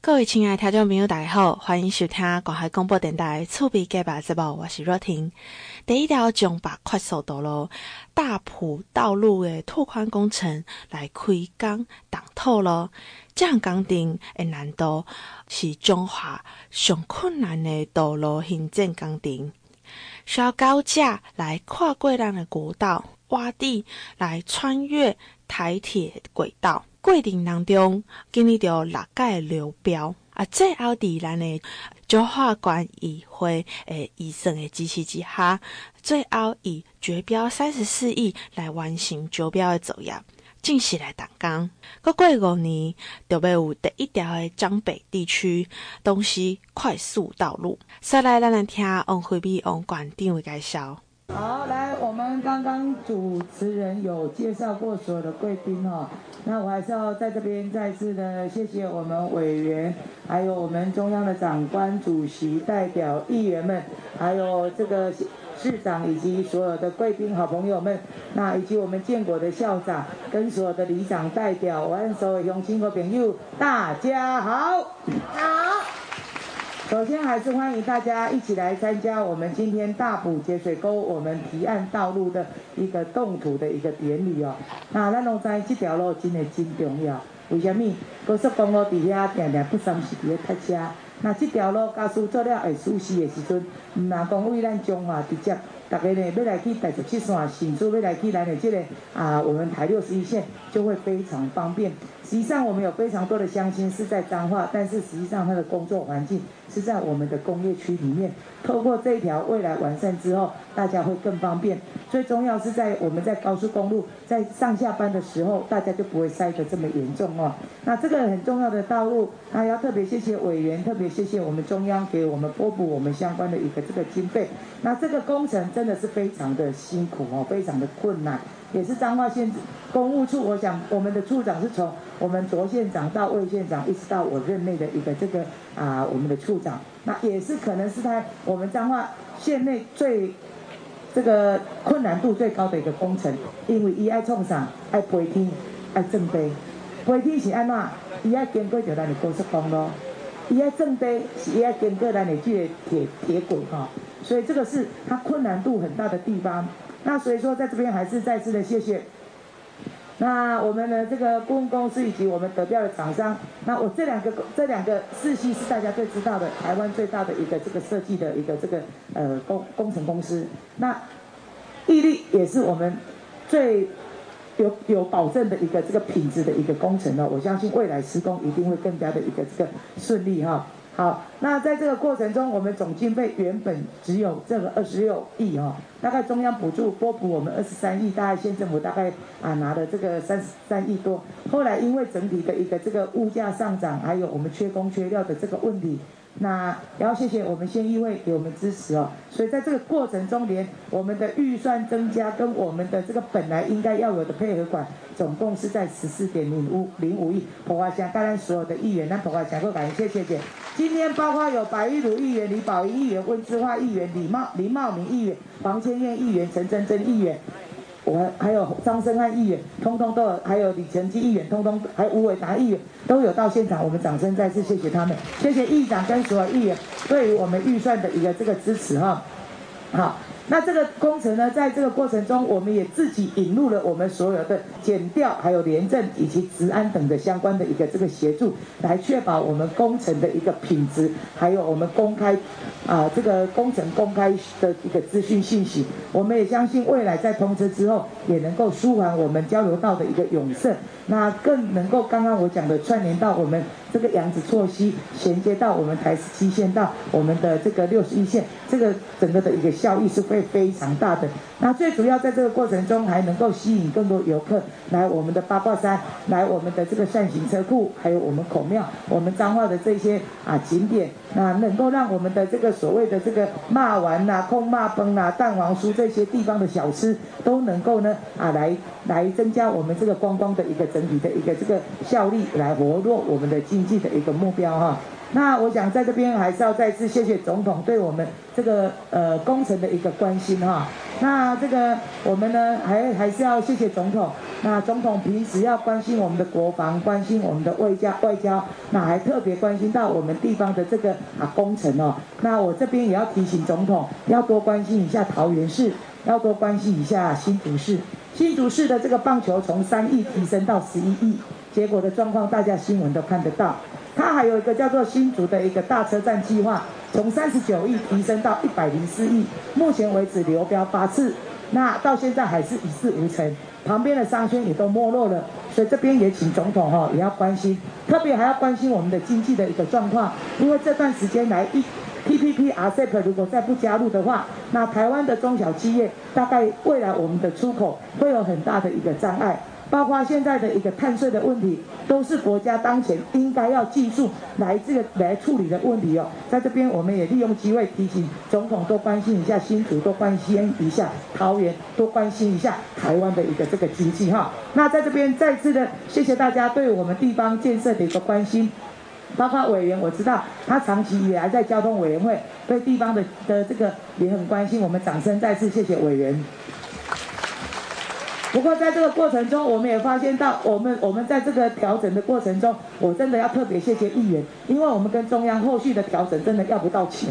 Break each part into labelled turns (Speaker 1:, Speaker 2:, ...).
Speaker 1: 各位亲爱的听众朋友，大家好，欢迎收听广海广播电台厝边假吧节目，我是若婷。第一条将把快速道路大埔道路的拓宽工程来开工挡土了。这项工程的难度是中华上困难的道路行政工程，需要高架来跨过咱的国道，挖地来穿越台铁轨道。过程当中经历着六届流标，啊，最后伫咱的彰化县议会诶医生的支持之下，最后以绝标三十四亿来完成招标的作业，正式来动工。过过五年，就要有第一条的江北地区东西快速道路。再来，咱来听王惠美王馆长的介绍。
Speaker 2: 好，来，我们刚刚主持人有介绍过所有的贵宾哈，那我还是要在这边再次的谢谢我们委员，还有我们中央的长官、主席、代表、议员们，还有这个市长以及所有的贵宾好朋友们，那以及我们建国的校长跟所有的里长代表，我们所有乡亲和朋友，大家好，好。首先，还是欢迎大家一起来参加我们今天大埔节水沟我们提案道路的一个动土的一个典礼哦。那咱拢知这条路真的真重要，为什么？高速公路底下定定不三时在塞车。那这条路假使做了会舒适的时阵，唔那讲为咱彰化直接，大家呢要来去台十七线，甚至要来去咱的这个啊，我们台六十一线就会非常方便。实际上，我们有非常多的乡亲是在彰化，但是实际上他的工作环境是在我们的工业区里面。透过这一条未来完善之后，大家会更方便。最重要是在我们在高速公路在上下班的时候，大家就不会塞得这么严重哦。那这个很重要的道路，那要特别谢谢委员，特别谢谢我们中央给我们拨补我们相关的一个这个经费。那这个工程真的是非常的辛苦哦，非常的困难。也是彰化县公务处，我想我们的处长是从我们卓县长到魏县长，一直到我任内的一个这个啊，我们的处长，那也是可能是在我们彰化县内最这个困难度最高的一个工程，因为伊爱创啥，爱飞天，爱正地，飞天是安怎，伊爱经过着咱的高速公路，伊爱正地是伊爱经过咱的这个铁铁轨哈，所以这个是它困难度很大的地方。那所以说，在这边还是再次的谢谢。那我们的这个顾问公司以及我们得标的厂商，那我这两个这两个四系是大家最知道的，台湾最大的一个这个设计的一个这个呃工工程公司。那毅力也是我们最有有保证的一个这个品质的一个工程呢。我相信未来施工一定会更加的一个这个顺利哈。好，那在这个过程中，我们总经费原本只有这个二十六亿哦，大概中央补助拨补我们二十三亿，大概县政府大概啊拿了这个三十三亿多，后来因为整体的一个这个物价上涨，还有我们缺工缺料的这个问题。那也要谢谢我们县议会给我们支持哦，所以在这个过程中，连我们的预算增加跟我们的这个本来应该要有的配合款，总共是在十四点零五零五亿。普华乡当然所有的议员，那普华乡各感谢谢谢。今天包括有白玉如议员、李宝英议员、温志华议员、李茂林茂明议员、黄千燕议员、陈真真议员。我还有张生汉议员，通通都有，还有李成基议员，通通还有吴伟达议员都有到现场，我们掌声再次谢谢他们，谢谢议长跟所有议员对于我们预算的一个这个支持哈，好。那这个工程呢，在这个过程中，我们也自己引入了我们所有的检调、还有廉政以及治安等的相关的一个这个协助，来确保我们工程的一个品质，还有我们公开啊这个工程公开的一个资讯信息。我们也相信未来在通车之后，也能够舒缓我们交流道的一个壅塞，那更能够刚刚我讲的串联到我们这个扬子错溪，衔接到我们台十七线到我们的这个六十一线，这个整个的一个效益是会。非常大的，那最主要在这个过程中还能够吸引更多游客来我们的八卦山，来我们的这个扇形车库，还有我们孔庙，我们彰化的这些啊景点，那能够让我们的这个所谓的这个骂丸呐、空骂崩呐、蛋黄酥这些地方的小吃都能够呢啊来来增加我们这个观光的一个整体的一个这个效力，来活络我们的经济的一个目标哈。那我想在这边还是要再次谢谢总统对我们这个呃工程的一个关心哈。那这个我们呢还还是要谢谢总统。那总统平时要关心我们的国防，关心我们的外交外交，那还特别关心到我们地方的这个啊工程哦。那我这边也要提醒总统，要多关心一下桃园市，要多关心一下新竹市。新竹市的这个棒球从三亿提升到十一亿，结果的状况大家新闻都看得到。它还有一个叫做新竹的一个大车站计划，从三十九亿提升到一百零四亿，目前为止流标八次，那到现在还是一事无成，旁边的商圈也都没落了，所以这边也请总统哈也要关心，特别还要关心我们的经济的一个状况，因为这段时间来一 TPP RCEP 如果再不加入的话，那台湾的中小企业大概未来我们的出口会有很大的一个障碍。包括现在的一个碳税的问题，都是国家当前应该要技术来这个来处理的问题哦。在这边，我们也利用机会提醒总统多关心一下新竹，多关心一下桃园，多关心一下台湾的一个这个经济哈。那在这边再次的谢谢大家对我们地方建设的一个关心，包括委员，我知道他长期以来在交通委员会对地方的的这个也很关心，我们掌声再次谢谢委员。不过在这个过程中，我们也发现到，我们我们在这个调整的过程中，我真的要特别谢谢议员，因为我们跟中央后续的调整真的要不到钱，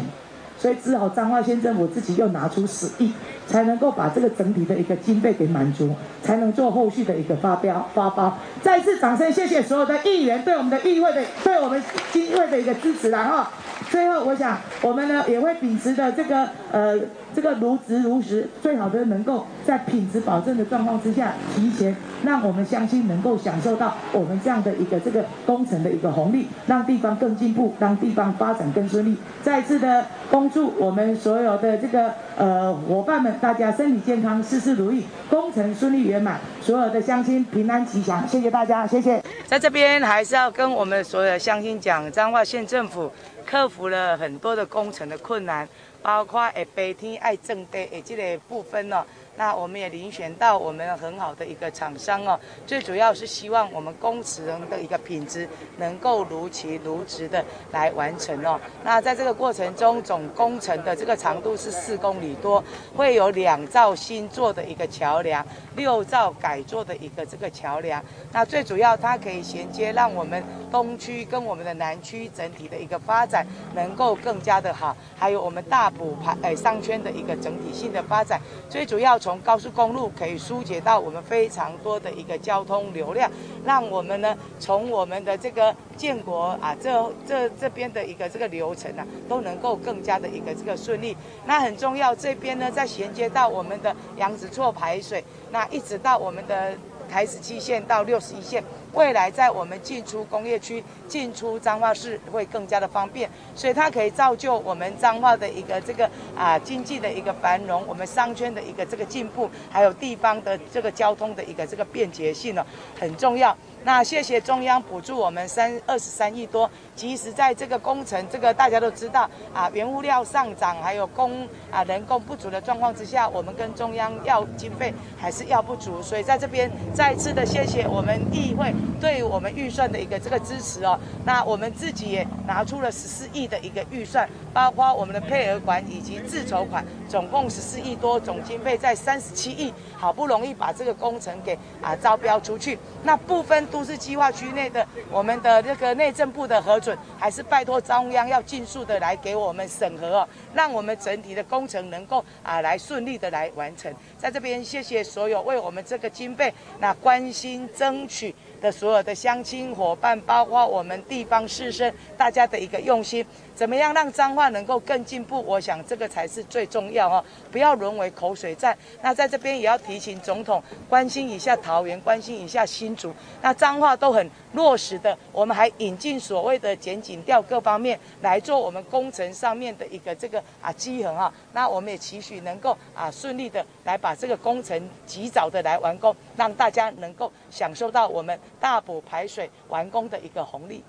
Speaker 2: 所以只好彰化县政府自己又拿出十亿，才能够把这个整体的一个经费给满足，才能做后续的一个发标发包。再次掌声，谢谢所有的议员对我们的议会的对我们经费的一个支持，然后最后我想我们呢也会秉持的这个呃。这个如职如实，最好的能够在品质保证的状况之下，提前让我们乡亲能够享受到我们这样的一个这个工程的一个红利，让地方更进步，让地方发展更顺利。再次的恭祝我们所有的这个呃伙伴们，大家身体健康，事事如意，工程顺利圆满，所有的乡亲平安吉祥。谢谢大家，谢谢。
Speaker 3: 在这边还是要跟我们所有的乡亲讲，彰化县政府克服了很多的工程的困难。包括诶白天爱种地诶这个部分哦。那我们也遴选到我们很好的一个厂商哦，最主要是希望我们工程的一个品质能够如期如职的来完成哦。那在这个过程中，总工程的这个长度是四公里多，会有两兆新做的一个桥梁，六兆改做的一个这个桥梁。那最主要它可以衔接，让我们东区跟我们的南区整体的一个发展能够更加的好，还有我们大埔排诶商圈的一个整体性的发展，最主要。从高速公路可以疏解到我们非常多的一个交通流量，让我们呢从我们的这个建国啊这这这边的一个这个流程呢都能够更加的一个这个顺利。那很重要，这边呢在衔接到我们的杨子厝排水，那一直到我们的台十七线到六十一线。未来在我们进出工业区、进出彰化市会更加的方便，所以它可以造就我们彰化的一个这个啊经济的一个繁荣，我们商圈的一个这个进步，还有地方的这个交通的一个这个便捷性呢，很重要。那谢谢中央补助我们三二十三亿多，其实在这个工程，这个大家都知道啊，原物料上涨，还有工啊人工不足的状况之下，我们跟中央要经费还是要不足，所以在这边再次的谢谢我们议会对我们预算的一个这个支持哦。那我们自己也拿出了十四亿的一个预算，包括我们的配额款以及自筹款，总共十四亿多，总经费在三十七亿，好不容易把这个工程给啊招标出去，那部分。都市计划区内的我们的这个内政部的合作还是拜托中央要尽速的来给我们审核哦，让我们整体的工程能够啊来顺利的来完成。在这边谢谢所有为我们这个经费那关心争取的所有的乡亲伙伴，包括我们地方士绅，大家的一个用心。怎么样让彰化能够更进步？我想这个才是最重要哦，不要沦为口水战。那在这边也要提醒总统，关心一下桃园，关心一下新竹。那彰化都很落实的，我们还引进所谓的检警调各方面来做我们工程上面的一个这个啊稽核啊。那我们也期许能够啊顺利的来把这个工程及早的来完工，让大家能够享受到我们大埔排水完工的一个红利。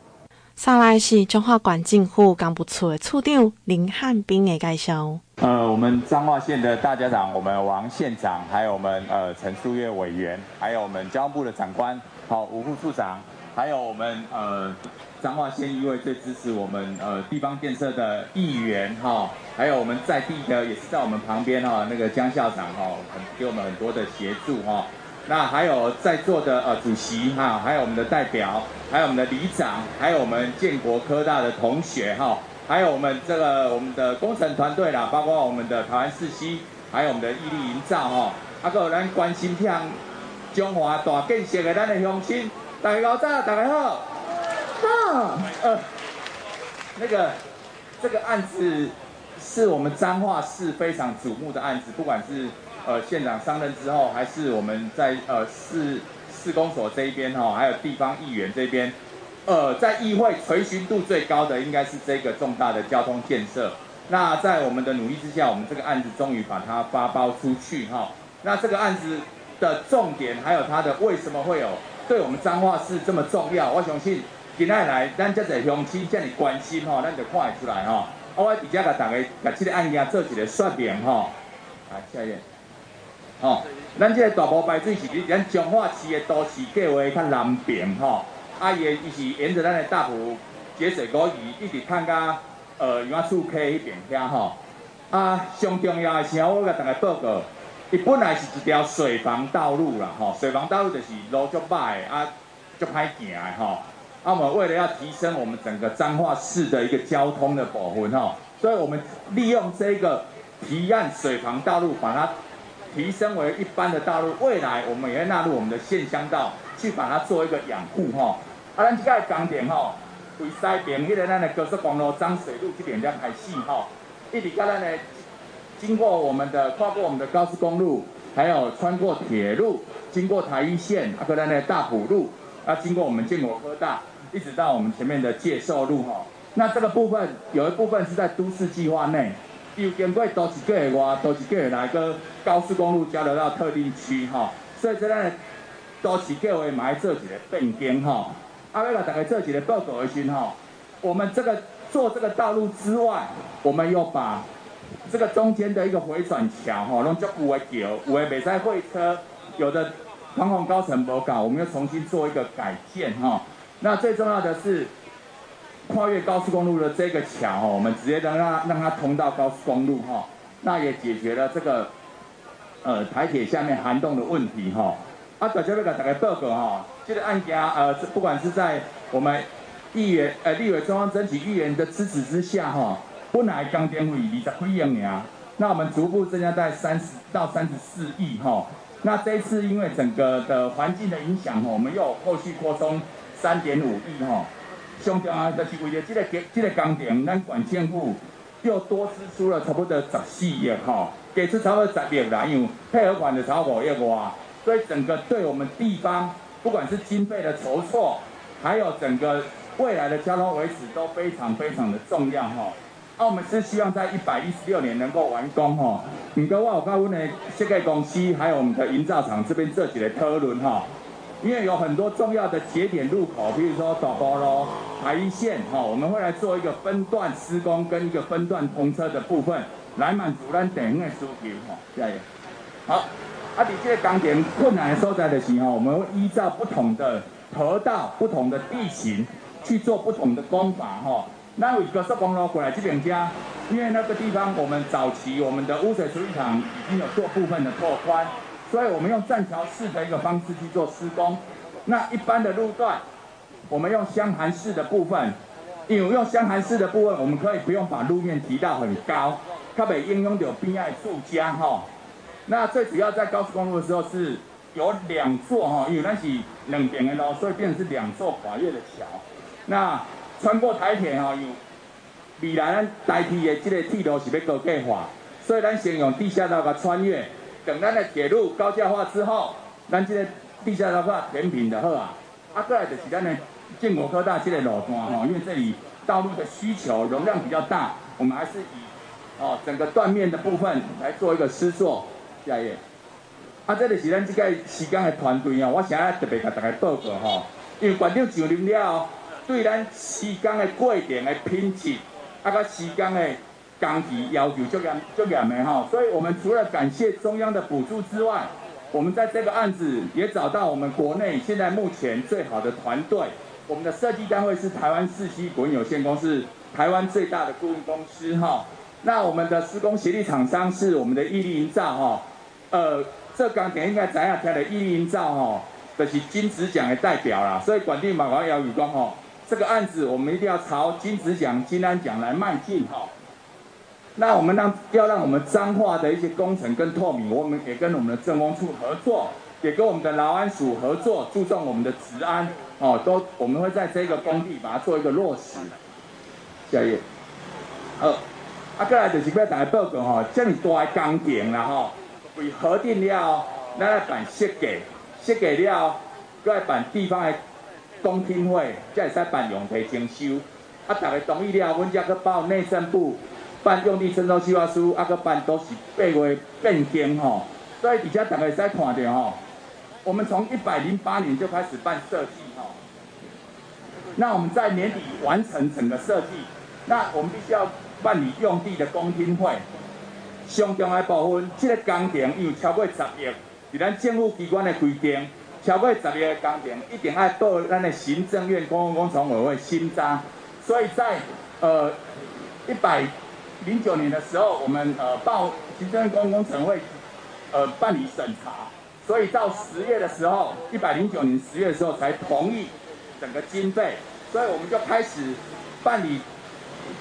Speaker 1: 上来是彰化县政府干部处的处长林汉斌的介绍。
Speaker 4: 呃，我们彰化县的大家长，我们王县长，还有我们呃陈树月委员，还有我们交通部的长官，好吴副处长，还有我们呃彰化县议会最支持我们呃地方建设的议员哈，还有我们在地的也是在我们旁边哈，那个江校长哈，很给我们很多的协助哈。那还有在座的呃主席哈，还有我们的代表，还有我们的里长，还有我们建国科大的同学哈，还有我们这个我们的工程团队啦，包括我们的台湾四 C，还有我们的毅力营造哈，还有咱关心向中华大建设的咱的乡亲，大家早，大家好。好，呃，那个这个案子是我们彰化市非常瞩目的案子，不管是呃县长上任之后，还是我们在呃市市公所这一边哈，还有地方议员这边，呃，在议会垂询度最高的应该是这个重大的交通建设。那在我们的努力之下，我们这个案子终于把它发包出去哈。那这个案子的重点还有它的为什么会有对我们彰化市这么重要，我相信。今仔来，咱这侪乡亲这么关心吼，咱就看会出来吼。我直接甲大家甲这个案件做一个说明吼。来下一页。吼，咱这个大埔排水是伫咱彰化市的都市计划较南边吼。啊，伊伊是沿着咱的大埔节水沟一直看到呃永安厝溪迄边遐吼。啊，上重要的是我甲大家报告，伊本来是一条水防道路啦吼。水防道路就是路足歹，啊，足歹行的吼。啊、我们为了要提升我们整个彰化市的一个交通的保护哈，所以我们利用这个提案水防道路，把它提升为一般的道路。未来我们也会纳入我们的县乡道，去把它做一个养护哈。啊，咱这个工程哈，为西边迄个咱的高速公路漳水路这边才开始哈，一直到咱的经过我们的跨过我们的高速公路，还有穿过铁路，经过台一线，啊，跟咱的大埔路。啊经过我们建国科大，一直到我们前面的介寿路哈。那这个部分有一部分是在都市计划内，又经过都市计划，都市计划来个高速公路交流到特定区哈。所以这个都市计划买这几个变更哈。阿威个大概这几个报告一下哈。我们这个做这个道路之外，我们又把这个中间的一个回转桥哈，弄叫五个桥，五个袂使会车，有的。防洪高层不搞，我们又重新做一个改建哈。那最重要的是跨越高速公路的这个桥哈，我们直接让它让它通到高速公路哈。那也解决了这个呃台铁下面涵洞的问题哈。啊，大家要给大家报告哈，这个案件呃，不管是在我们议员呃立委中央争取议员的支持之下哈，本来工程费二十几亿啊，那我们逐步增加在三十到三十四亿哈。那这一次因为整个的环境的影响吼，我们又后续扩充三点五亿吼，上重要就是为了这个这个工程，咱管政府又多支出了差不多十四亿哈，给出差不多十亿啦，因为配合款的超过亿哇，所以整个对我们地方不管是经费的筹措，还有整个未来的交通维持都非常非常的重要哈。那、啊、我们是希望在一百一十六年能够完工哈。唔过我有跟阮的设计公司，还有我们的营造厂这边这几个车轮哈。因为有很多重要的节点路口，比如说大埔路、台一线哈，我们会来做一个分段施工跟一个分段通车的部分，来满足咱地方的需求哈。谢谢。好，啊，你这个工程困难的所在的时候，我们会依照不同的河道、不同的地形去做不同的工法哈。那有高速公路过来这边家，因为那个地方我们早期我们的污水处理厂已经有做部分的拓宽，所以我们用栈桥式的一个方式去做施工。那一般的路段，我们用箱涵式的部分，因为用箱涵式的部分，我们可以不用把路面提到很高，它可以应用到边爱住家哈。那最主要在高速公路的时候是有两座哈，因为那是两边的路，所以变成是两座跨越的桥。那穿过台铁吼，有未来咱台铁的这个铁路是要高架化，所以咱先用地下道给穿越，等咱的铁路高架化之后，咱这个地下道化填平就好啊。啊，过来就是咱的建国科大这个路段吼，因为这里道路的需求容量比较大，我们还是以哦整个断面的部分来做一个施作。下一页。啊，这里是咱这个施工的团队哦，我现在特别给大家报告吼，因为馆长上任了。对咱施工的过程的品质，啊个施工的工期要求就严就严的哈，所以我们除了感谢中央的补助之外，我们在这个案子也找到我们国内现在目前最好的团队，我们的设计单位是台湾世熙股份有限公司，台湾最大的顾问公司哈。那我们的施工协力厂商是我们的毅力营造哈。呃，这钢点应该怎样听的毅力营造哈，就是金质奖的代表啦。所以管定马光要宇光哈，这个案子我们一定要朝金质奖、金安奖来迈进哈。那我们让要让我们彰化的一些工程更透明，我们也跟我们的政工处合作。也跟我们的劳安署合作，注重我们的治安，哦，都我们会在这个工地把它做一个落实。下一页，好，啊，过来就是要大家报告吼，这么大的工程啦吼，为核定了，咱来办设计，设计了，过来办地方的公听会，才会使办用地征收。啊，大家同意了，阮才去报内政部办用地征收计划书，啊，搁办都是八月变更吼，所以底下大家会使看到吼。我们从一百零八年就开始办设计吼，那我们在年底完成整个设计，那我们必须要办理用地的公听会。上重要的部分，这个工程有超过十亿，是咱政府机关的规定，超过十亿的工程一定要到咱的行政院公共工程委员会审查。所以在呃一百零九年的时候，我们呃报行政院公共工程会呃办理审查。所以到十月的时候，一百零九年十月的时候才同意整个经费，所以我们就开始办理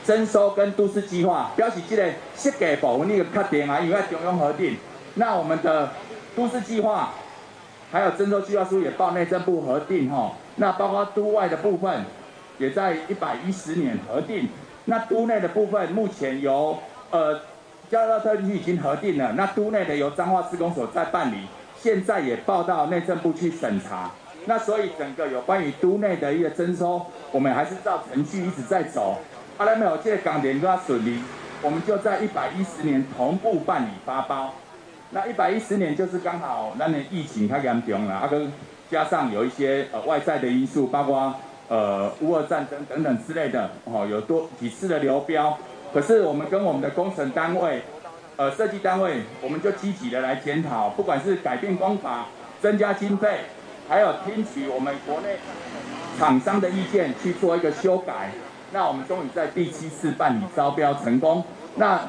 Speaker 4: 征收跟都市计划，表示这个设计部分那个确定啊，因为中央核定。那我们的都市计划还有征收计划书也报内政部核定哈。那包括都外的部分也在一百一十年核定。那都内的部分目前由呃交流道特区已经核定了，那都内的由彰化施工所在办理。现在也报到内政部去审查，那所以整个有关于都内的一个征收，我们还是照程序一直在走。后来没有借港联都要顺利，我们就在一百一十年同步办理发包。那一百一十年就是刚好那年疫情太严重了，啊跟加上有一些呃外在的因素，包括呃乌俄战争等等之类的，哦有多几次的流标。可是我们跟我们的工程单位。呃，设计单位我们就积极的来检讨，不管是改变工法、增加经费，还有听取我们国内厂商的意见去做一个修改。那我们终于在第七次办理招标成功。那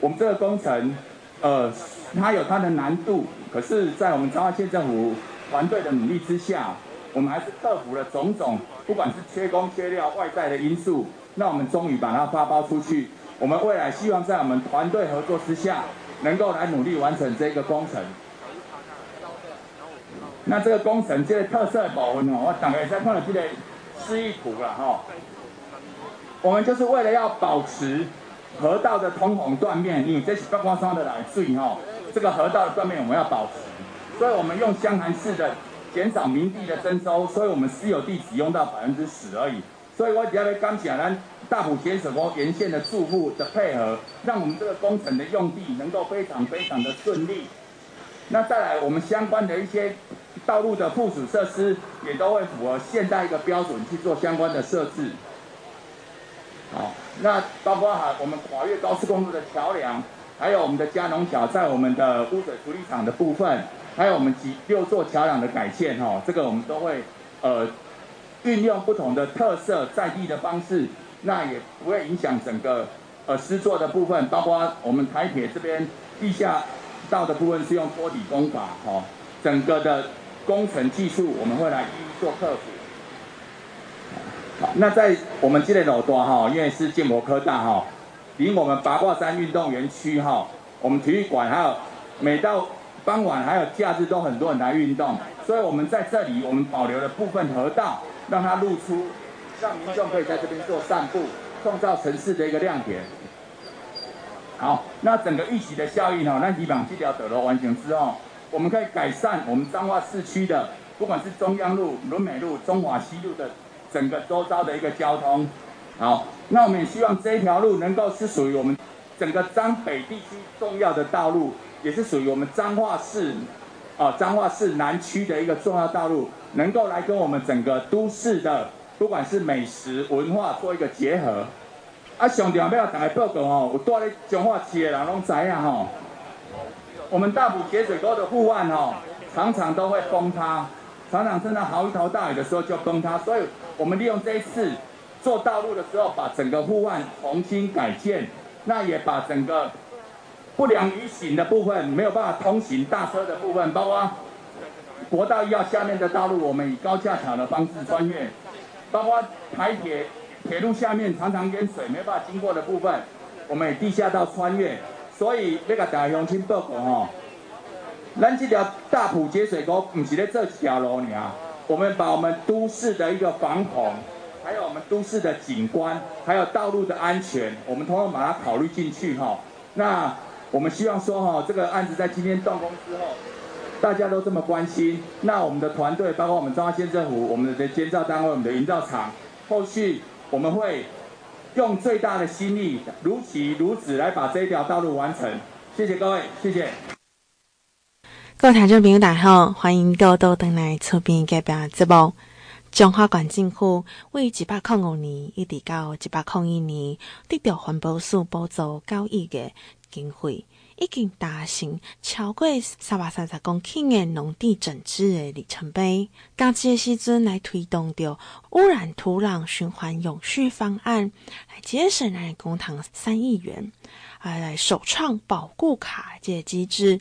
Speaker 4: 我们这个工程，呃，它有它的难度，可是，在我们彰化县政府团队的努力之下，我们还是克服了种种，不管是缺工缺料、外在的因素，那我们终于把它发包出去。我们未来希望在我们团队合作之下，能够来努力完成这个工程。那这个工程这个特色的部分哦，我大概再看了这个示意图了哈。我们就是为了要保持河道的通洪断面，因为这是观光商的来水哈。这个河道的断面我们要保持，所以我们用湘潭市的减少民地的征收，所以我们私有地只用到百分之十而已。所以我只要来刚讲咱大埔咸水沟沿线的住户的配合，让我们这个工程的用地能够非常非常的顺利。那再来，我们相关的一些道路的附属设施也都会符合现代一个标准去做相关的设置。好，那包括哈我们跨越高速公路的桥梁，还有我们的加农桥在我们的污水处理厂的部分，还有我们几六座桥梁的改建哈，这个我们都会呃。运用不同的特色在地的方式，那也不会影响整个呃施作的部分，包括我们台铁这边地下道的部分是用托底工法，哈，整个的工程技术我们会来一一做克服。好，那在我们这里路段哈，因为是建模科大哈，离我们八卦山运动园区哈，我们体育馆还有每到傍晚还有假日都很多人来运动，所以我们在这里我们保留了部分河道。让它露出，让民众可以在这边做散步，创造城市的一个亮点。好，那整个预期的效益呢？那基本上这条走路完成之后，我们可以改善我们彰化市区的，不管是中央路、仑美路、中华西路的整个周遭的一个交通。好，那我们也希望这一条路能够是属于我们整个彰北地区重要的道路，也是属于我们彰化市。啊，彰化市南区的一个重要道路，能够来跟我们整个都市的，不管是美食文化做一个结合。啊，上重要要大家报告哦，有住咧彰化市的人拢知影吼。我们大埔咸水沟的护岸哦，常常都会崩塌，常常真的濠一头大雨的时候就崩塌，所以我们利用这一次做道路的时候，把整个护岸重新改建，那也把整个不良于行的部分，没有办法通行大车的部分，包括国道一号下面的道路，我们以高架桥的方式穿越，包括台铁铁路下面常常淹水没办法经过的部分，我们以地下道穿越，所以那个大乡亲报告哦。咱这条大埔节水沟不是在这条路呢，我们把我们都市的一个防洪，还有我们都市的景观，还有道路的安全，我们通通把它考虑进去哈。那我们希望说哈，这个案子在今天动工之后，大家都这么关心，那我们的团队，包括我们中央县政府，我们的监造单位，我们的营造厂，后续我们会用最大的心力，如期如此来把这一条道路完成。谢谢各位，谢谢。
Speaker 1: 各位听众朋友，大家好，欢迎多多登来厝边隔壁节目。彰化县政府为一百零五年一直到一百零一年，得到环保署补助九亿的经费，已经达成超过三百三十公顷的农地整治的里程碑。加之的时阵来推动着污染土壤循环永续方案，来节省来公帑三亿元，来来首创保固卡这机制。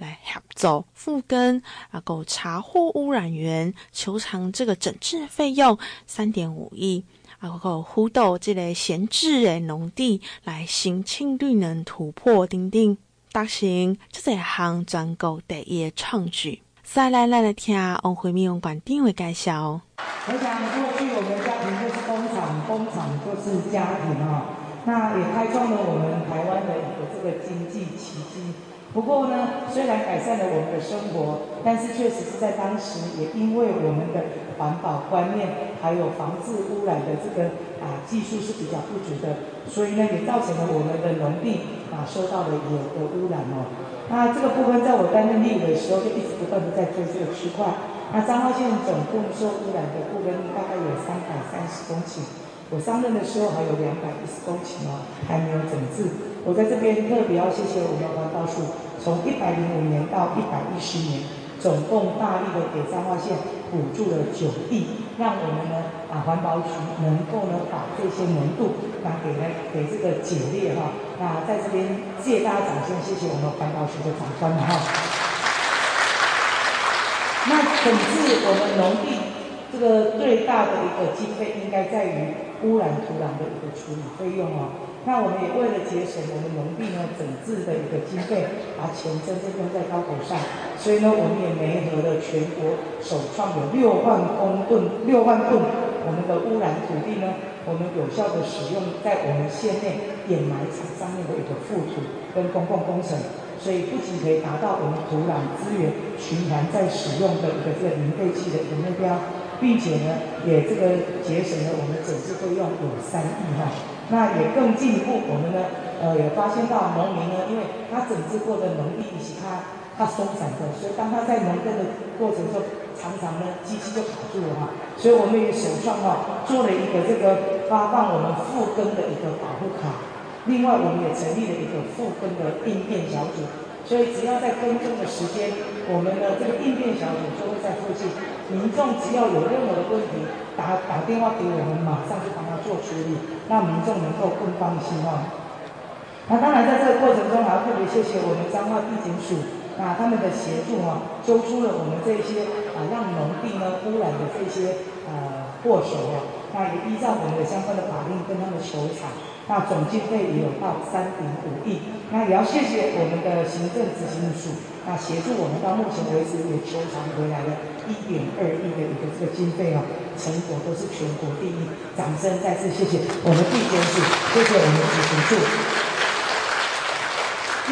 Speaker 1: 来合作复耕，啊，够查获污染源，求偿这个整治费用三点五亿，啊，够辅导这个闲置的农地来申请绿能突破等等，达成这一项全国第一的创举。再来来来听王惠民用馆长的介绍。
Speaker 2: 我想过去我们家庭就是工厂，工厂就是家庭啊，那也开创了我们台湾的一个这个经济奇迹。不过呢，虽然改善了我们的生活，但是确实是在当时，也因为我们的环保观念，还有防治污染的这个啊技术是比较不足的，所以呢，也造成了我们的农地啊受到了有的污染哦。那这个部分在我担任立委的时候，就一直不断的在做这个区块。那彰化县总共受污染的部分大概有三百三十公顷，我上任的时候还有两百一十公顷哦，还没有整治。我在这边特别要谢谢我们环保署，从一百零五年到一百一十年，总共大力的给彰化县补助了九亿，让我们呢啊环保局能够呢把这些浓度拿给来给这个解列哈。那在这边谢谢大家掌声，谢谢我们环保署的长官哈。那整治我们农地这个最大的一个经费，应该在于污染土壤的一个处理费用哦。那我们也为了节省我们农地呢整治的一个经费，把钱真正用在刀口上，所以呢，我们也联合了全国首创有六万公吨、六万吨我们的污染土地呢，我们有效的使用在我们县内掩埋场上面的一个附土跟公共工程，所以不仅可以达到我们土壤资源循环再使用的一个这个零废弃的一个目标，并且呢，也这个节省了我们整治费用有三亿哈。那也更进一步，我们呢，呃，也发现到农民呢，因为他整治过的农地以及他他松散的，所以当他在农耕的过程中，常常呢机器就卡住了哈，所以我们也首创哈做了一个这个发放我们复耕的一个保护卡，另外我们也成立了一个复耕的应变小组，所以只要在耕种的时间，我们的这个应变小组就会在附近，民众只要有任何的问题，打打电话给我们，马上去帮他做处理。让民众能够更放心哦。那当然，在这个过程中，还要特别谢谢我们彰化地检署，那他们的协助哈，揪出了我们这些啊让农地呢污染的这些呃祸首哦。那也依照我们的相关的法令跟他们求偿，那总经费也有到三点五亿。那也要谢谢我们的行政执行署，那协助我们到目前为止也求偿回来了一点二亿的一个这个经费哦。成果都是全国第一，掌声再次谢谢我们地检署，谢谢我们执行处。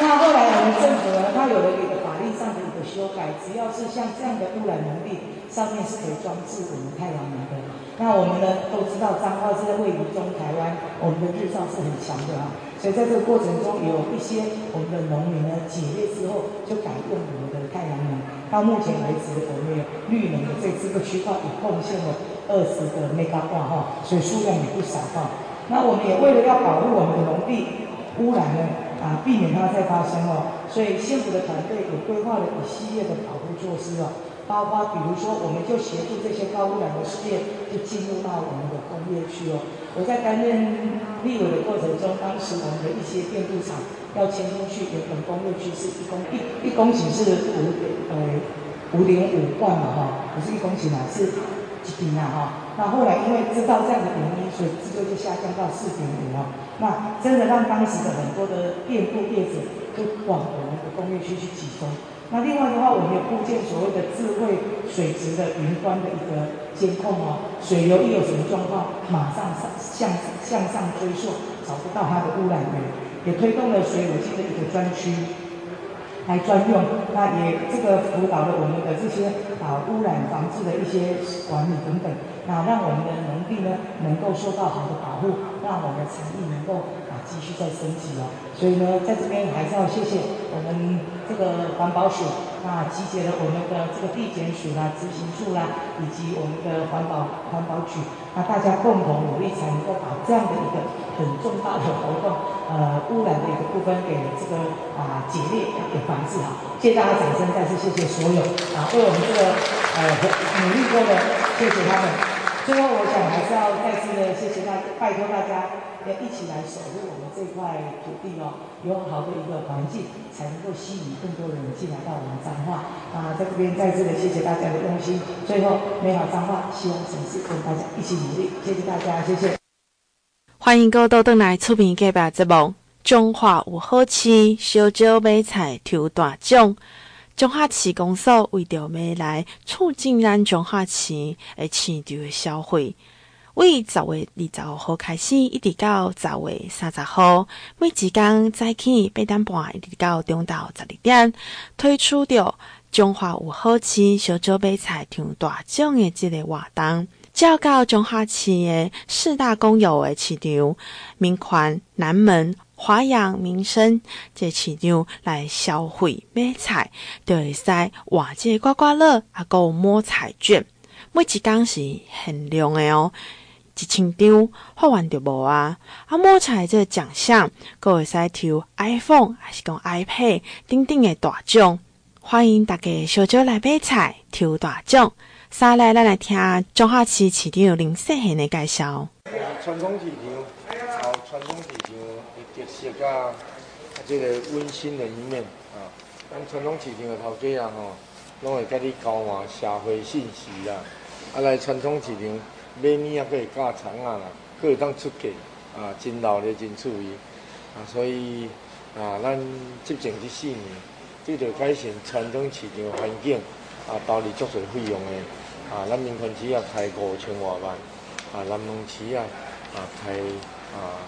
Speaker 2: 那后来我们政府呢，它有了一个法律上的一个修改，只要是像这样的污染农地，上面是可以装置我们太阳能的。那我们呢都知道，彰化是在位于中台湾，我们的日照是很强的啊，所以在这个过程中，有一些我们的农民呢解约之后，就改用我们的太阳能。到目前为止，我们有绿能的这这个区块也贡献了。二十个 mega 瓦哈，所以数量也不少哈。那我们也为了要保护我们的农地污染呢，啊，避免它再发生哦，所以县府的团队也规划了一系列的保护措施哦。包括比如说，我们就协助这些高污染的事业就进入到我们的工业区哦。我在担任立委的过程中，当时我们的一些电镀厂要迁出去，原本工业区是一公一一公顷是五呃五点五万嘛哈，不是一公顷啊，是几坪啊哈。那后来因为知道这样的原因，所以制作就下降到四点五啊。那真的让当时的很多的电镀业者就往我们的工业区去集中。那另外的话，我们有构建所谓的智慧水质的云端的一个监控哦，水流一有什么状况，马上上向向上追溯，找不到它的污染源，也推动了水五金的一个专区。来专用，那也这个辅导了我们的这些啊污染防治的一些管理等等，那让我们的农地呢能够受到好的保护，让我们的产业能够继续再升级哦。所以呢，在这边还是要谢谢我们这个环保署，那集结了我们的这个地检署啦、执行处啦，以及我们的环保环保局，那大家共同努力，才能够把这样的一个很重大的活动。呃，污染的一个部分给这个啊解列给防治啊，谢谢大家掌声，再次谢谢所有啊为我们这个呃努力过的，谢谢他们。最后，我想还是要再次的谢谢大，拜托大家要一起来守护我们这块土地哦，有好的一个环境，才能够吸引更多的人进来到我们彰化啊，在这边再次的谢谢大家的用心。最后，美好彰化，希望城市跟大家一起努力，谢谢大家，谢谢。
Speaker 1: 欢迎各位倒来厝边隔壁节目。彰化有好市，烧椒买菜抽大奖。彰化市公所为着未来促进咱彰化市诶市场的消费，为十月二十五号开始，一直到十月三十号，每一天早起八点半一直到中昼十二点，推出着彰化有好市，烧椒买菜场大奖的这个活动。照到中华市的四大公有的市场，民权、南门、华阳、民生这市场来消费买菜，就会使换这刮刮乐，还有摸彩券，每一工是限量的哦，一千张发完就无啊。啊，摸彩这奖项，还会使抽 iPhone 还是讲 iPad，等等的大奖，欢迎大家小酒来买菜，抽大奖。三来，咱来听中华市市场林世贤的介绍。
Speaker 5: 传统市场，好传统市场的特色甲这个温馨的一面啊。咱传统市场的头家啊，吼，拢会甲你交换社会信息啦。啊，来传统市场买物啊，可以加长啊啦，可以当出价啊，真闹热真注意啊。所以啊，咱执政这四年，这个改善传统市场环境。啊，投入足侪费用的，啊，咱民权市也开五千偌万，啊，南门市也啊开啊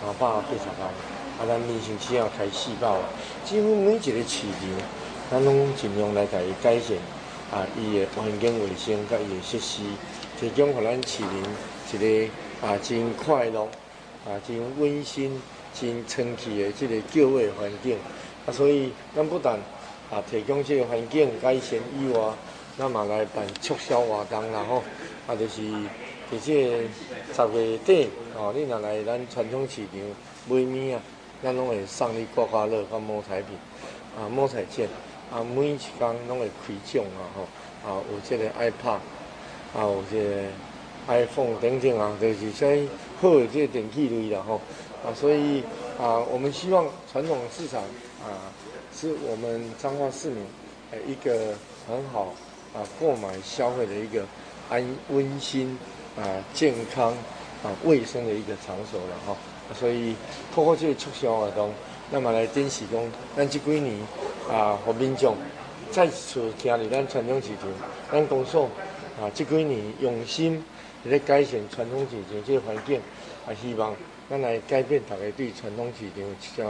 Speaker 5: 三百八十万，啊，咱民生市也开四百万，几乎每一个市场，咱拢尽量来甲伊改善，啊，伊诶环境卫生甲伊诶设施，提供互咱市民一个啊真快乐、啊真温馨、真清气的这个就业环境，啊，所以咱不但啊，提供这个环境改善以外，咱嘛来办促销活动啦吼，啊，就是而且十月底哦，你若来咱传统市场买物啊，咱拢会送你刮刮乐和摸彩品，啊，摸彩券，啊，每一工拢会开奖啊吼，啊，有这个 iPad，啊，有这个 iPhone 等等啊，就是些好的这电器类的吼，啊，所以啊，我们希望传统市场啊。是我们彰化市民，呃，一个很好啊购买消费的一个安温馨啊健康啊卫生的一个场所了哈，所以透过这个促销活动，那么来展示讲，咱这几年啊，和民众再次建立咱传统市场，咱公所啊这几年用心在改善传统市场这个环境，啊希望咱来改变大家对传统市场这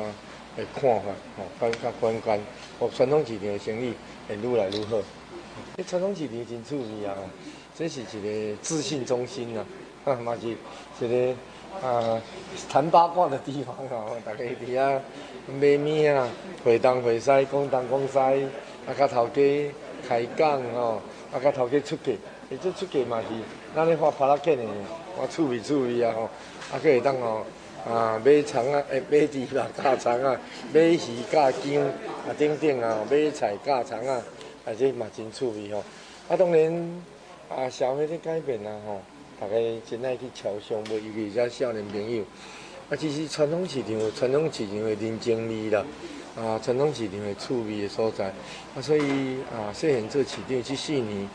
Speaker 5: 的看法，吼，感觉观感，和传统市场的生意会愈来愈好。诶，传统市场真趣味啊！这是一个资讯中心啊，啊，嘛是一个啊谈八卦的地方啊，大家伫遐买物啊，会东会西，讲东讲西，啊，甲头家开讲吼，啊，甲头家出价，诶，这出价嘛是，咱咧发拍拉片的，我趣味趣味啊吼，啊，可会当吼。啊，买虫啊，诶，买猪肉加虫啊，买鱼加姜啊，等等啊，买菜加虫啊，啊，这嘛真趣味吼。啊，当然啊，社会的改变啊，吼，大家真爱去朝向，无尤其是少年朋友。啊，其实传统市场传统市场的人情味啦，啊，传统市场的趣味的所在。啊，所以啊，细汉做市场这四年，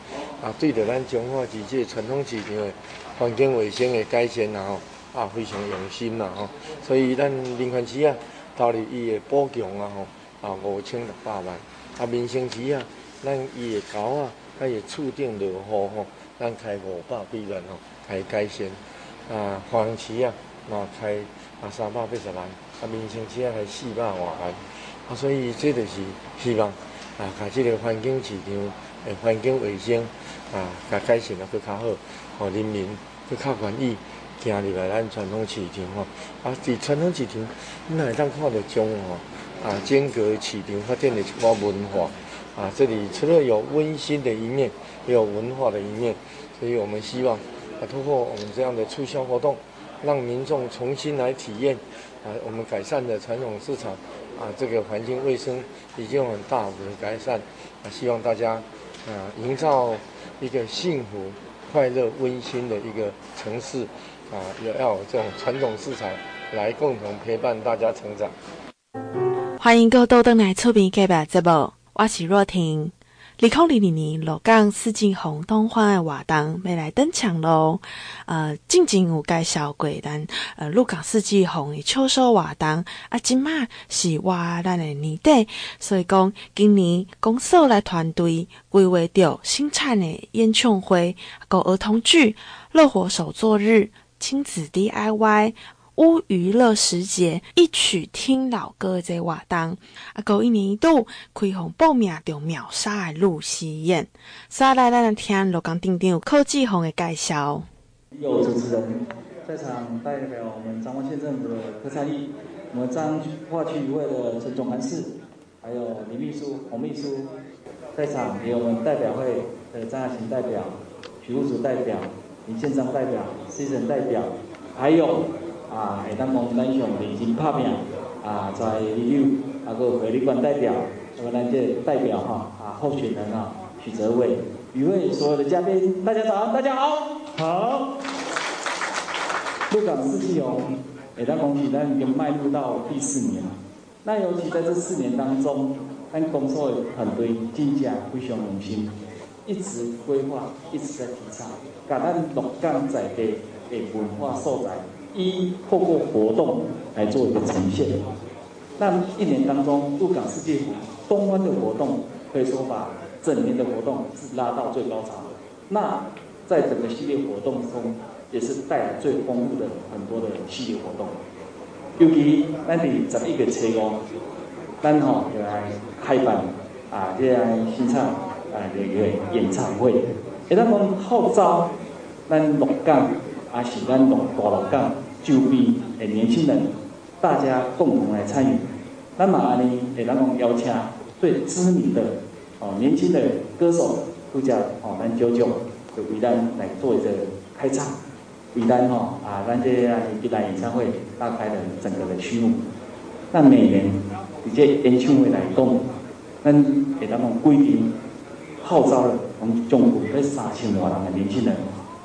Speaker 5: 啊，对着咱彰化市这传统市场的环境卫生的改善啊，吼，啊，非常用心啦，吼。所以咱林权市啊，投入伊的补强啊，吼，啊，五千六百万。啊，民生市啊。咱伊个沟啊，啊伊个厝顶落雨吼，咱开五百几万吼，开改善。啊，花莲市啊，嘛开啊三百八十万，啊民生市啊开四百外万。所以这就是希望啊，把这个环境市场诶环境卫生啊，甲改善得搁较好，互人民搁较愿意行入来咱传统市场吼。啊，伫传统市场，你会当看到种吼啊，整个市场发展的一寡文化。啊，这里除了有温馨的一面，也有文化的一面，所以我们希望啊，通过我们这样的促销活动，让民众重新来体验啊，我们改善的传统市场啊，这个环境卫生已经有很大的改善啊，希望大家啊，营造一个幸福、快乐、温馨的一个城市啊，也要有这种传统市场来共同陪伴大家成长。
Speaker 1: 欢迎各位豆来厝边隔壁节目。我是若婷，二零二二年鹿港四季红东方的活动要来登场咯。呃，进前有介绍过，咱呃鹿港四季红的秋收活动啊，今麦是活咱的年底，所以讲今年公司来团队规划着新产的演唱会、个儿童剧、乐活手作日、亲子 DIY。乌娱乐时节，一曲听老歌这活动，啊，够一年一度开放报名就秒杀的露西宴。接来咱来听鹿港町长柯志宏的介绍。
Speaker 6: 有主持人在场代表我们彰化县政府的柯蔡义，我们彰化区一位的陈总干事，还有李秘书、洪秘书，在场也有我们代表会的张亚琴代表、许务组代表、林宪章代表、施仁代表，还有。啊，会当讲咱上认真拍拼啊，在旅游啊个会旅馆代表，那么咱这代表哈啊候选人啊许泽伟，与会所有的嘉宾，大家早，大家好，好。鹿港四季红，会当讲是咱已经迈入到第四年了。那尤其在这四年当中，咱工作的团队真正非常用心，一直规划，一直在提倡，把咱鹿港在地的文化素材。一透过活动来做一个呈现，那一年当中，入港四季红东湾的活动可以说把整年的活动是拉到最高潮。那在整个系列活动中，也是带来最丰富的很多的系列活动。尤其咱在十一月初五，咱吼就来开办啊，这样新唱啊这个演唱会，给他们号召咱鹿港。啊，是咱鹿大陆港周边的年轻人，大家共同来参与。那么安尼，会咱讲邀请最知名的哦年轻的歌手，都叫哦咱九九，就为咱来做一个开场，为咱吼啊，咱这啊一来演唱会打开了整个的序幕。那每年这些演唱会来讲，咱会咱讲规定号召了我们中国的三千多人的年轻人。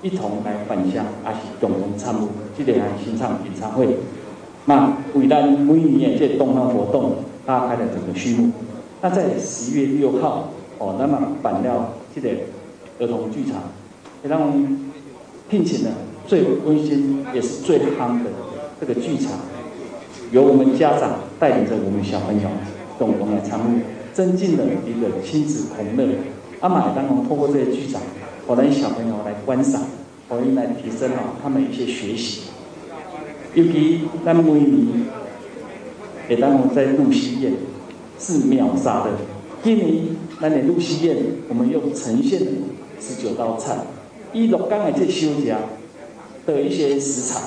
Speaker 6: 一同来返乡，还是共同参与这个新唱演唱会。那为咱每年的这动漫活动拉开了整个序幕。那在十月六号，哦，那么办了这个儿童剧场，也让我们聘请了最温馨也是最夯的这个剧场，由我们家长带领着我们小朋友共同来参与，增进了一个亲子同乐。阿玛当中通过这些剧场，我让小朋友来观赏。可以来提升啊，他们一些学习。尤其咱每年，会当我们在露西宴是秒杀的。今年咱的露西宴，我们又呈现十九道菜。一鹿港的这休假的一些食材，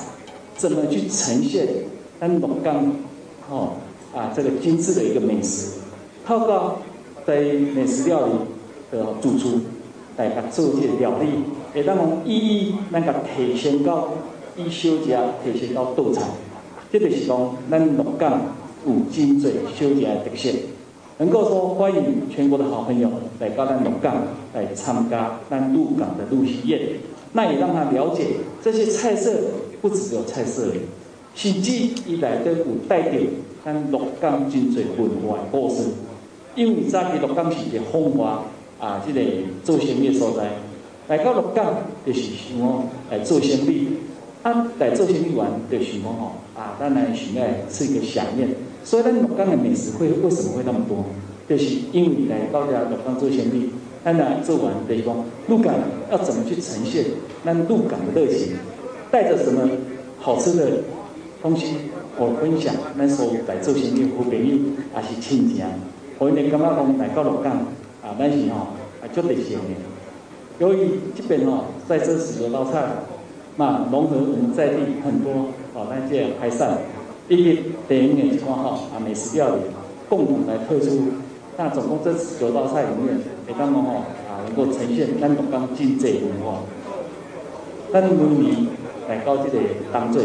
Speaker 6: 怎么去呈现咱鹿港哦啊这个精致的一个美食？透过在美食料理的主厨来甲做这料理。会当讲意义咱个提升到以小食提升到道菜，这就是讲咱鹿港有真济小食的特色。能够说欢迎全国的好朋友来到咱鹿港来参加咱鹿港的鹿溪宴，那也让他了解这些菜色不只有菜色，甚至伊内底有带着咱鹿港真侪文化的故事。因为早期鹿港是一个风华啊，这个做生意的所在，来到鹿港就是想讲来做生意，啊，来做生意完就想讲吼啊，咱来想来吃一个想念。所以咱鹿港的美食会为什么会那么多？就是因为来到这鹿港做生意，咱来做完就是讲鹿港要怎么去呈现咱鹿港的热情，带着什么好吃的东西我分享，咱所有来做生意好朋友也是亲戚，我哋感觉讲来到鹿港啊，咱是吼啊足热情的。由于这边吼在这十九道菜，那融合我们在地很多哦那些海产。以及电影的情况哈啊，美食料理共同来推出，那总共这十九道菜里面，会当讲吼啊，能够呈现咱鹿港真济文化。咱每年来到这个当做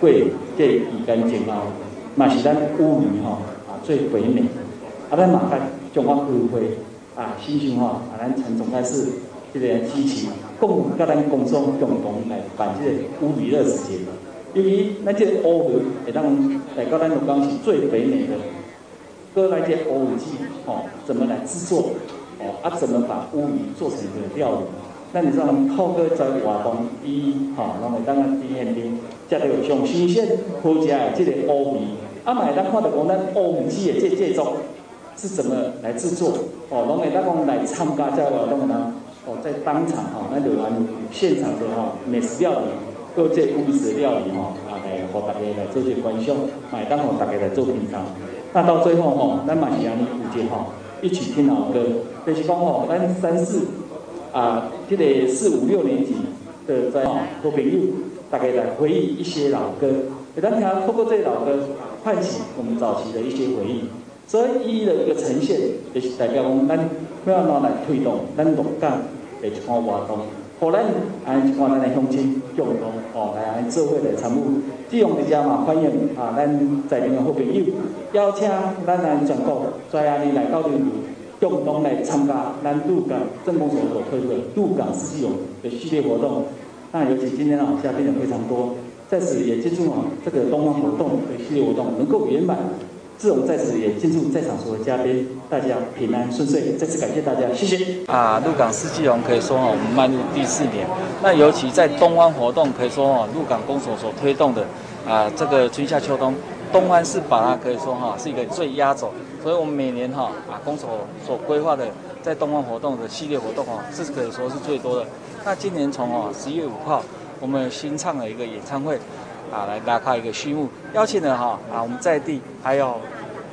Speaker 6: 过这时间前后，嘛是咱乌鱼吼啊最肥美。啊，咱马甲中华区会啊，新兴哈啊，咱陈总干事这个支持，共同跟咱工商共同来办这个乌鱼热食节。由于那些乌鱼会当来到咱鹿港是最肥美的，哥那些乌鱼鸡哦，怎么来制作？哦，啊，怎么把乌鱼做成一个料理？那你知道，透过在活动一哈，然后当然第一现场，食到上新鲜好食的这个乌鱼，啊，嘛会当看到讲咱乌鱼鸡的这制作是怎么来制作？哦，然后当讲来参加这个活动呢，哦，在当场哈，那就按现场的哈美食料理。各这乌鱼料理哈，啊来和大家来做些观赏，买单和大家来做品尝。那到最后吼，咱嘛是安尼有节吼，一起听老歌。就是讲吼，咱三四啊，这个四五六年级的在好朋友，大家来回忆一些老歌。给大家透过这些老歌，唤起我们早期的一些回忆。所以伊的一个呈现，就是代表讲咱要拿来推动咱鹿港的一项活动。后来，按一般咱的乡亲共同哦来按做伙来参与，这样的家嘛欢迎啊，咱在场的好朋友邀请咱来全国在安尼来到这里，共同来参加咱鹿港镇公所所推出的鹿港四季游的系列活动。那尤其今天啊，嘉宾人非常多，在此也记住啊，这个东方活动的系列活动能够圆满。这种在此也庆祝在场所有嘉宾，大家平安顺遂。再次感谢大家，谢谢。
Speaker 7: 啊，鹿港四季龙可以说哈，我们迈入第四年。那尤其在东湾活动，可以说哈，鹿港公所所推动的啊，这个春夏秋冬，东湾是把它可以说哈是一个最压轴。所以我们每年哈啊公所所规划的在东湾活动的系列活动啊，是可以说是最多的。那今年从啊十一月五号，我们新唱了一个演唱会。啊，来拉开一个序幕，邀请了哈啊，我们在地还有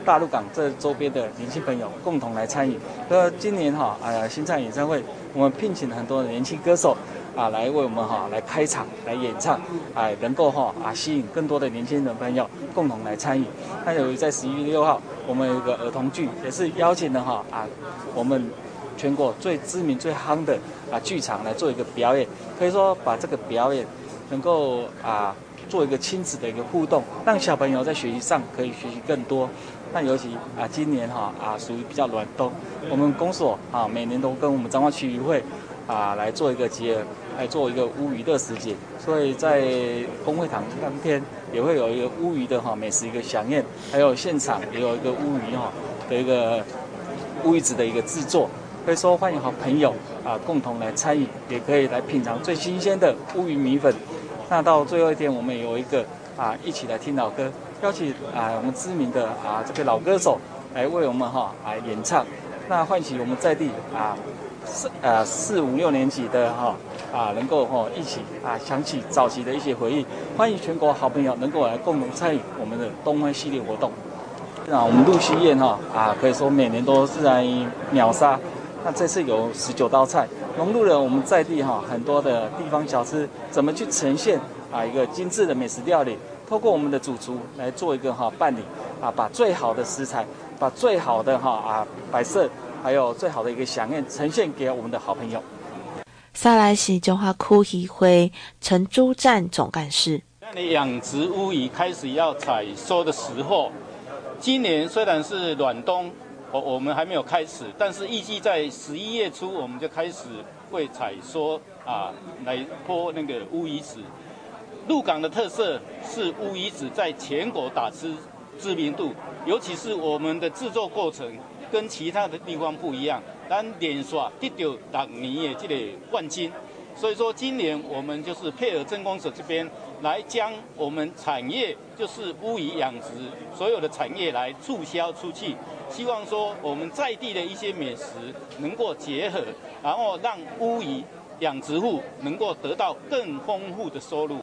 Speaker 7: 大陆港这周边的年轻朋友共同来参与。那今年哈啊新唱演唱会，我们聘请了很多的年轻歌手啊来为我们哈来开场来演唱，哎能够哈啊吸引更多的年轻的朋友共同来参与。那由于在十一月六号，我们有一个儿童剧，也是邀请了哈啊我们全国最知名最夯的啊剧场来做一个表演，可以说把这个表演能够啊。做一个亲子的一个互动，让小朋友在学习上可以学习更多。那尤其啊，今年哈啊属于比较暖冬，我们公所啊每年都跟我们彰化区渔会啊来做一个结合，来做一个乌鱼的食节。所以在公会堂当天也会有一个乌鱼的哈美食一个饗宴，还有现场也有一个乌鱼哈的一个乌鱼子的一个制作。可以说欢迎好朋友啊共同来参与，也可以来品尝最新鲜的乌鱼米粉。那到最后一天，我们有一个啊，一起来听老歌，邀请啊我们知名的啊这个老歌手来为我们哈来演唱，那唤起我们在地啊四呃四五六年级的哈啊能够哈一起啊想起早期的一些回忆，欢迎全国好朋友能够来共同参与我们的东湾系列活动。那我们露西宴哈啊可以说每年都是来秒杀，那这次有十九道菜。融入了我们在地哈很多的地方小吃，怎么去呈现啊一个精致的美食料理？透过我们的主厨来做一个哈办理啊，把最好的食材，把最好的哈啊摆设，还有最好的一个饗宴呈现给我们的好朋友。
Speaker 1: 再来是中华区渔会陈珠站总干事。
Speaker 8: 那你养殖乌鱼开始要采收的时候，今年虽然是暖冬，我我们还没有开始，但是预计在十一月初我们就开始会采收啊，来泼那个乌鱼子。鹿港的特色是乌鱼子在全国打出知名度，尤其是我们的制作过程跟其他的地方不一样，但连续得到六年的这个冠军。所以说，今年我们就是配合镇公所这边来将我们产业，就是乌鱼养殖所有的产业来促销出去，希望说我们在地的一些美食能够结合，然后让乌鱼养殖户能够得到更丰富的收入。